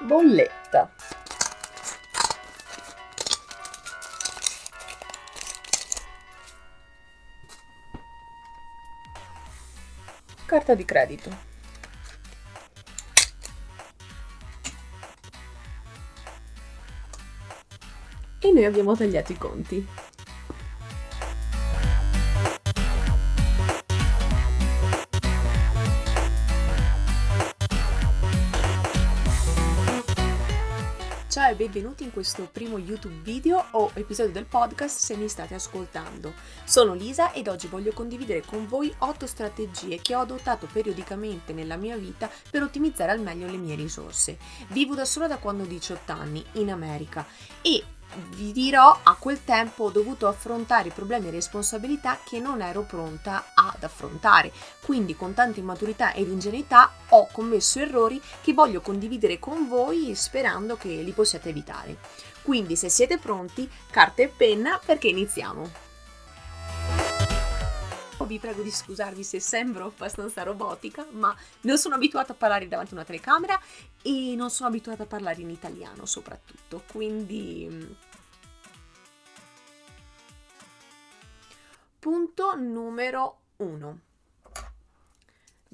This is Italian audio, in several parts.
bolletta. Carta di credito. E noi abbiamo tagliato i conti. Benvenuti in questo primo YouTube video o episodio del podcast se mi state ascoltando. Sono Lisa ed oggi voglio condividere con voi 8 strategie che ho adottato periodicamente nella mia vita per ottimizzare al meglio le mie risorse. Vivo da sola da quando ho 18 anni in America e vi dirò, a quel tempo ho dovuto affrontare problemi e responsabilità che non ero pronta ad affrontare. Quindi con tanta immaturità ed ingenuità ho commesso errori che voglio condividere con voi sperando che li possiate evitare. Quindi se siete pronti, carta e penna perché iniziamo. Vi prego di scusarvi se sembro abbastanza robotica, ma non sono abituata a parlare davanti a una telecamera e non sono abituata a parlare in italiano soprattutto, quindi mm, Punto numero 1.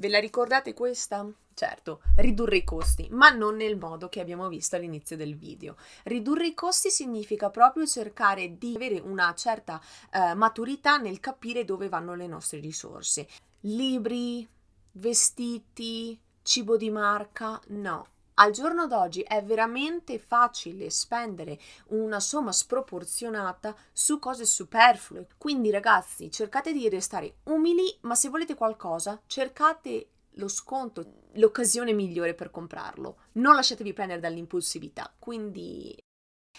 Ve la ricordate questa? Certo, ridurre i costi, ma non nel modo che abbiamo visto all'inizio del video. Ridurre i costi significa proprio cercare di avere una certa eh, maturità nel capire dove vanno le nostre risorse. Libri, vestiti, cibo di marca, no. Al giorno d'oggi è veramente facile spendere una somma sproporzionata su cose superflue. Quindi ragazzi, cercate di restare umili, ma se volete qualcosa, cercate lo sconto, l'occasione migliore per comprarlo. Non lasciatevi prendere dall'impulsività. Quindi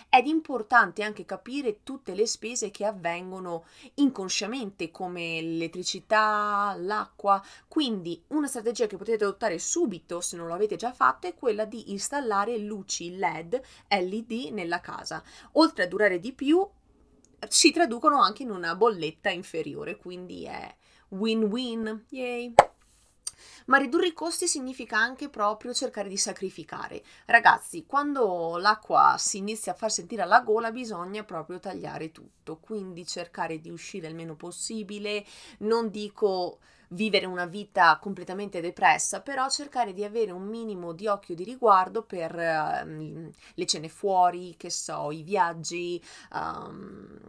ed importante anche capire tutte le spese che avvengono inconsciamente come l'elettricità, l'acqua, quindi una strategia che potete adottare subito se non lo avete già fatto è quella di installare luci LED LED nella casa. Oltre a durare di più, si traducono anche in una bolletta inferiore, quindi è win-win. Yay! Ma ridurre i costi significa anche proprio cercare di sacrificare. Ragazzi, quando l'acqua si inizia a far sentire alla gola bisogna proprio tagliare tutto, quindi cercare di uscire il meno possibile, non dico vivere una vita completamente depressa, però cercare di avere un minimo di occhio di riguardo per uh, le cene fuori, che so, i viaggi, um,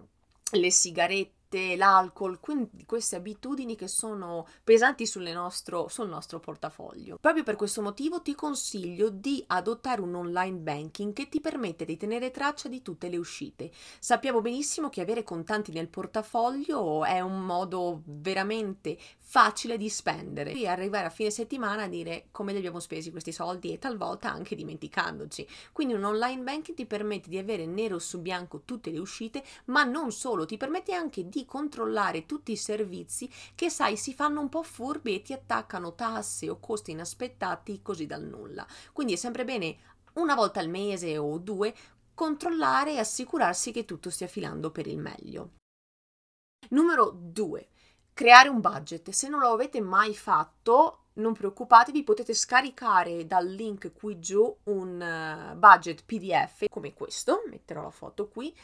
le sigarette sigarette, l'alcol, quindi queste abitudini che sono pesanti nostro, sul nostro portafoglio. Proprio per questo motivo ti consiglio di adottare un online banking che ti permette di tenere traccia di tutte le uscite. Sappiamo benissimo che avere contanti nel portafoglio è un modo veramente facile di spendere e arrivare a fine settimana a dire come li abbiamo spesi questi soldi e talvolta anche dimenticandoci. Quindi un online banking ti permette di avere nero su bianco tutte le uscite, ma non solo, ti permette anche di controllare tutti i servizi che sai si fanno un po' furbi e ti attaccano tasse o costi inaspettati così dal nulla. Quindi è sempre bene una volta al mese o due controllare e assicurarsi che tutto stia filando per il meglio. Numero 2. Creare un budget. Se non lo avete mai fatto, non preoccupatevi, potete scaricare dal link qui giù un uh, budget PDF come questo, metterò la foto qui,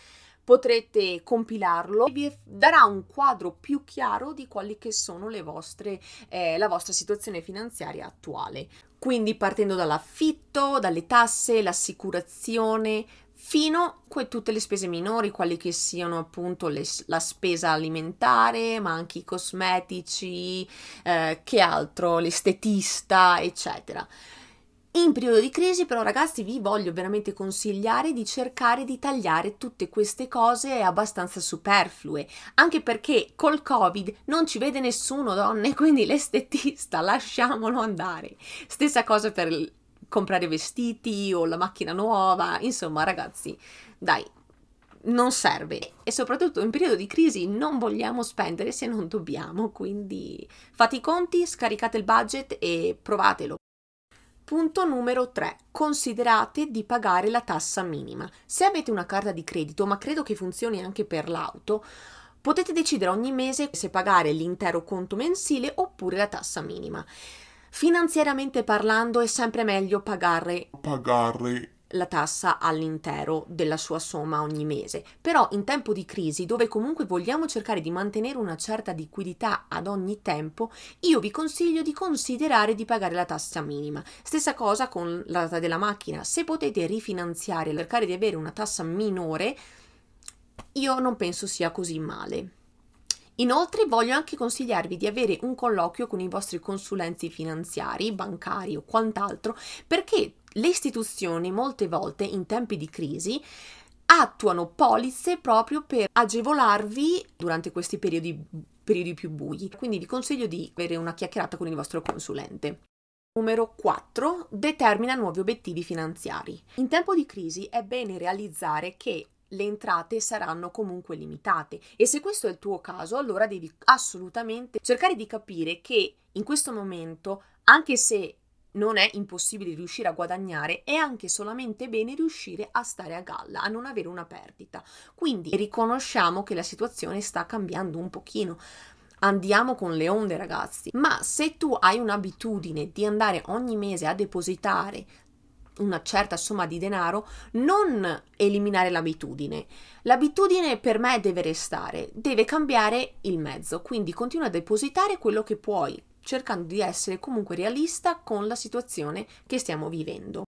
potrete compilarlo e vi darà un quadro più chiaro di quali che sono le vostre, eh, la vostra situazione finanziaria attuale. Quindi partendo dall'affitto, dalle tasse, l'assicurazione, fino a tutte le spese minori, quali che siano appunto le, la spesa alimentare, ma anche i cosmetici, eh, che altro, l'estetista, eccetera. In periodo di crisi però ragazzi vi voglio veramente consigliare di cercare di tagliare tutte queste cose abbastanza superflue, anche perché col covid non ci vede nessuno donne, quindi l'estetista lasciamolo andare. Stessa cosa per comprare vestiti o la macchina nuova, insomma ragazzi, dai, non serve e soprattutto in periodo di crisi non vogliamo spendere se non dobbiamo, quindi fate i conti, scaricate il budget e provatelo. Punto numero 3. Considerate di pagare la tassa minima. Se avete una carta di credito, ma credo che funzioni anche per l'auto, potete decidere ogni mese se pagare l'intero conto mensile oppure la tassa minima. Finanziariamente parlando è sempre meglio pagare, pagare la tassa all'intero della sua somma ogni mese. Però in tempo di crisi, dove comunque vogliamo cercare di mantenere una certa liquidità ad ogni tempo, io vi consiglio di considerare di pagare la tassa minima. Stessa cosa con la data della macchina. Se potete rifinanziare e cercare di avere una tassa minore, io non penso sia così male. Inoltre voglio anche consigliarvi di avere un colloquio con i vostri consulenti finanziari, bancari o quant'altro, perché le istituzioni molte volte in tempi di crisi attuano polizze proprio per agevolarvi durante questi periodi, periodi più bui. Quindi vi consiglio di avere una chiacchierata con il vostro consulente. Numero 4. Determina nuovi obiettivi finanziari. In tempo di crisi è bene realizzare che le entrate saranno comunque limitate e se questo è il tuo caso allora devi assolutamente cercare di capire che in questo momento anche se non è impossibile riuscire a guadagnare, è anche solamente bene riuscire a stare a galla, a non avere una perdita. Quindi riconosciamo che la situazione sta cambiando un pochino. Andiamo con le onde, ragazzi. Ma se tu hai un'abitudine di andare ogni mese a depositare una certa somma di denaro, non eliminare l'abitudine. L'abitudine per me deve restare, deve cambiare il mezzo, quindi continua a depositare quello che puoi, cercando di essere comunque realista con la situazione che stiamo vivendo.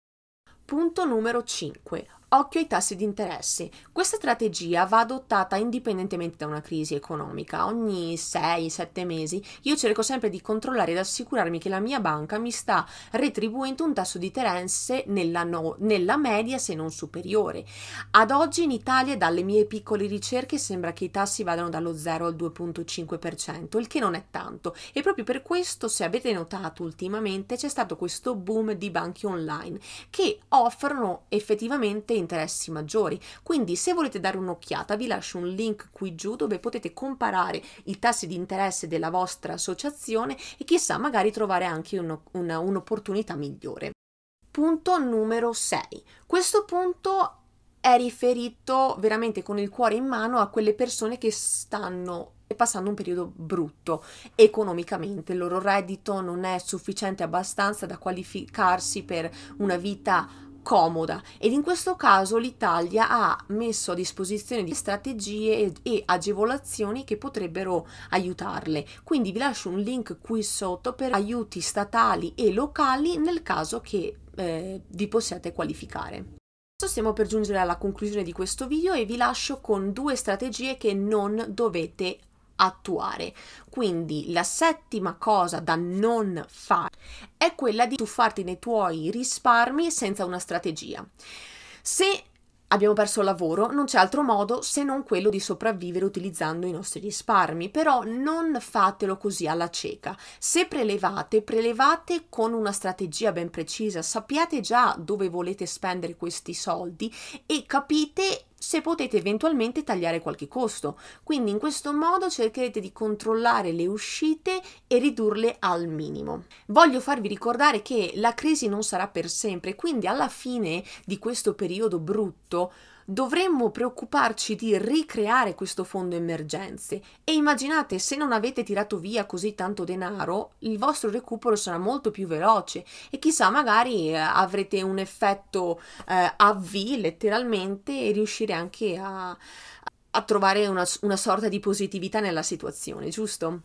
Punto numero 5. Occhio ai tassi di interesse. Questa strategia va adottata indipendentemente da una crisi economica. Ogni 6-7 mesi io cerco sempre di controllare ed assicurarmi che la mia banca mi sta retribuendo un tasso di interesse nella, no, nella media se non superiore. Ad oggi in Italia dalle mie piccole ricerche sembra che i tassi vadano dallo 0 al 2.5%, il che non è tanto e proprio per questo se avete notato ultimamente c'è stato questo boom di banchi online che offrono effettivamente interessi maggiori. Quindi se volete dare un'occhiata vi lascio un link qui giù dove potete comparare i tassi di interesse della vostra associazione e chissà magari trovare anche uno, una, un'opportunità migliore. Punto numero 6. Questo punto è riferito veramente con il cuore in mano a quelle persone che stanno passando un periodo brutto economicamente, il loro reddito non è sufficiente abbastanza da qualificarsi per una vita comoda ed in questo caso l'Italia ha messo a disposizione di strategie e, agevolazioni che potrebbero aiutarle. Quindi vi lascio un link qui sotto per aiuti statali e locali nel caso che eh, vi possiate qualificare. Stiamo per giungere alla conclusione di questo video e vi lascio con due strategie che non dovete attuare. Quindi la settima cosa da non fare è quella di tuffarti nei tuoi risparmi senza una strategia. Se abbiamo perso il lavoro, non c'è altro modo se non quello di sopravvivere utilizzando i nostri risparmi, però non fatelo così alla cieca. Se prelevate, prelevate con una strategia ben precisa, sappiate già dove volete spendere questi soldi e capite se potete eventualmente tagliare qualche costo. Quindi in questo modo cercherete di controllare le uscite e ridurle al minimo. Voglio farvi ricordare che la crisi non sarà per sempre, quindi alla fine di questo periodo brutto dovremmo preoccuparci di ricreare questo fondo emergenze e immaginate se non avete tirato via così tanto denaro il vostro recupero sarà molto più veloce e chissà magari eh, avrete un effetto eh, a V letteralmente e riuscire anche a, a trovare una, una sorta di positività nella situazione giusto?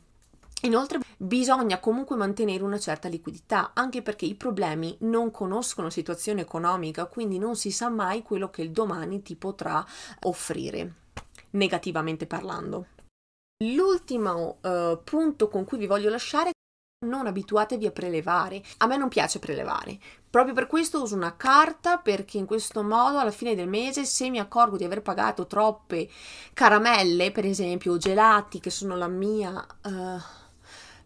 Inoltre bisogna comunque mantenere una certa liquidità, anche perché i problemi non conoscono situazione economica, quindi non si sa mai quello che il domani ti potrà offrire, negativamente parlando. L'ultimo uh, punto con cui vi voglio lasciare non abituatevi a prelevare. A me non piace prelevare. Proprio per questo uso una carta perché in questo modo alla fine del mese se mi accorgo di aver pagato troppe caramelle, per esempio, o gelati che sono la mia uh,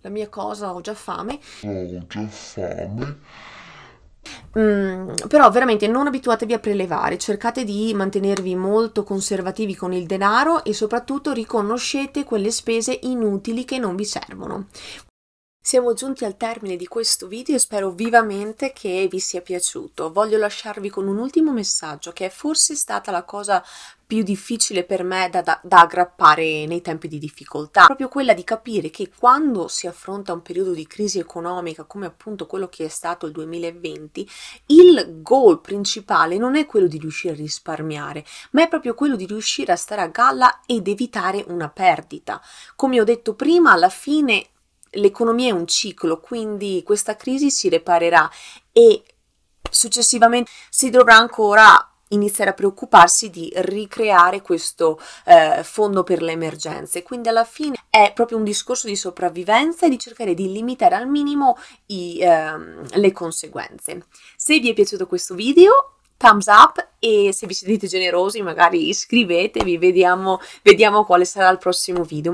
la mia cosa, ho già fame. Ho già fame. Mm, però veramente non abituatevi a prelevare, cercate di mantenervi molto conservativi con il denaro e soprattutto riconoscete quelle spese inutili che non vi servono. Siamo giunti al termine di questo video e spero vivamente che vi sia piaciuto. Voglio lasciarvi con un ultimo messaggio che è forse stata la cosa più difficile per me da, da, da, aggrappare nei tempi di difficoltà, proprio quella di capire che quando si affronta un periodo di crisi economica come appunto quello che è stato il 2020, il goal principale non è quello di riuscire a risparmiare, ma è proprio quello di riuscire a stare a galla ed evitare una perdita. Come ho detto prima, alla fine l'economia è un ciclo, quindi questa crisi si reparerà e successivamente si dovrà ancora iniziare a preoccuparsi di ricreare questo eh, fondo per le emergenze. Quindi alla fine è proprio un discorso di sopravvivenza e di cercare di limitare al minimo i, ehm, le conseguenze. Se vi è piaciuto questo video, thumbs up e se vi sentite generosi magari iscrivetevi, vediamo, vediamo quale sarà il prossimo video.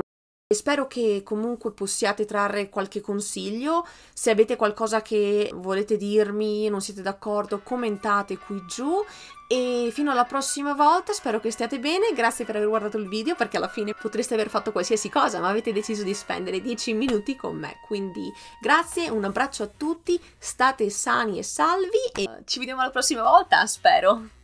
Spero che comunque possiate trarre qualche consiglio, se avete qualcosa che volete dirmi, non siete d'accordo, commentate qui giù. E fino alla prossima volta spero che stiate bene, grazie per aver guardato il video perché alla fine potreste aver fatto qualsiasi cosa ma avete deciso di spendere 10 minuti con me, quindi grazie, un abbraccio a tutti, state sani e salvi e ci vediamo la prossima volta, spero!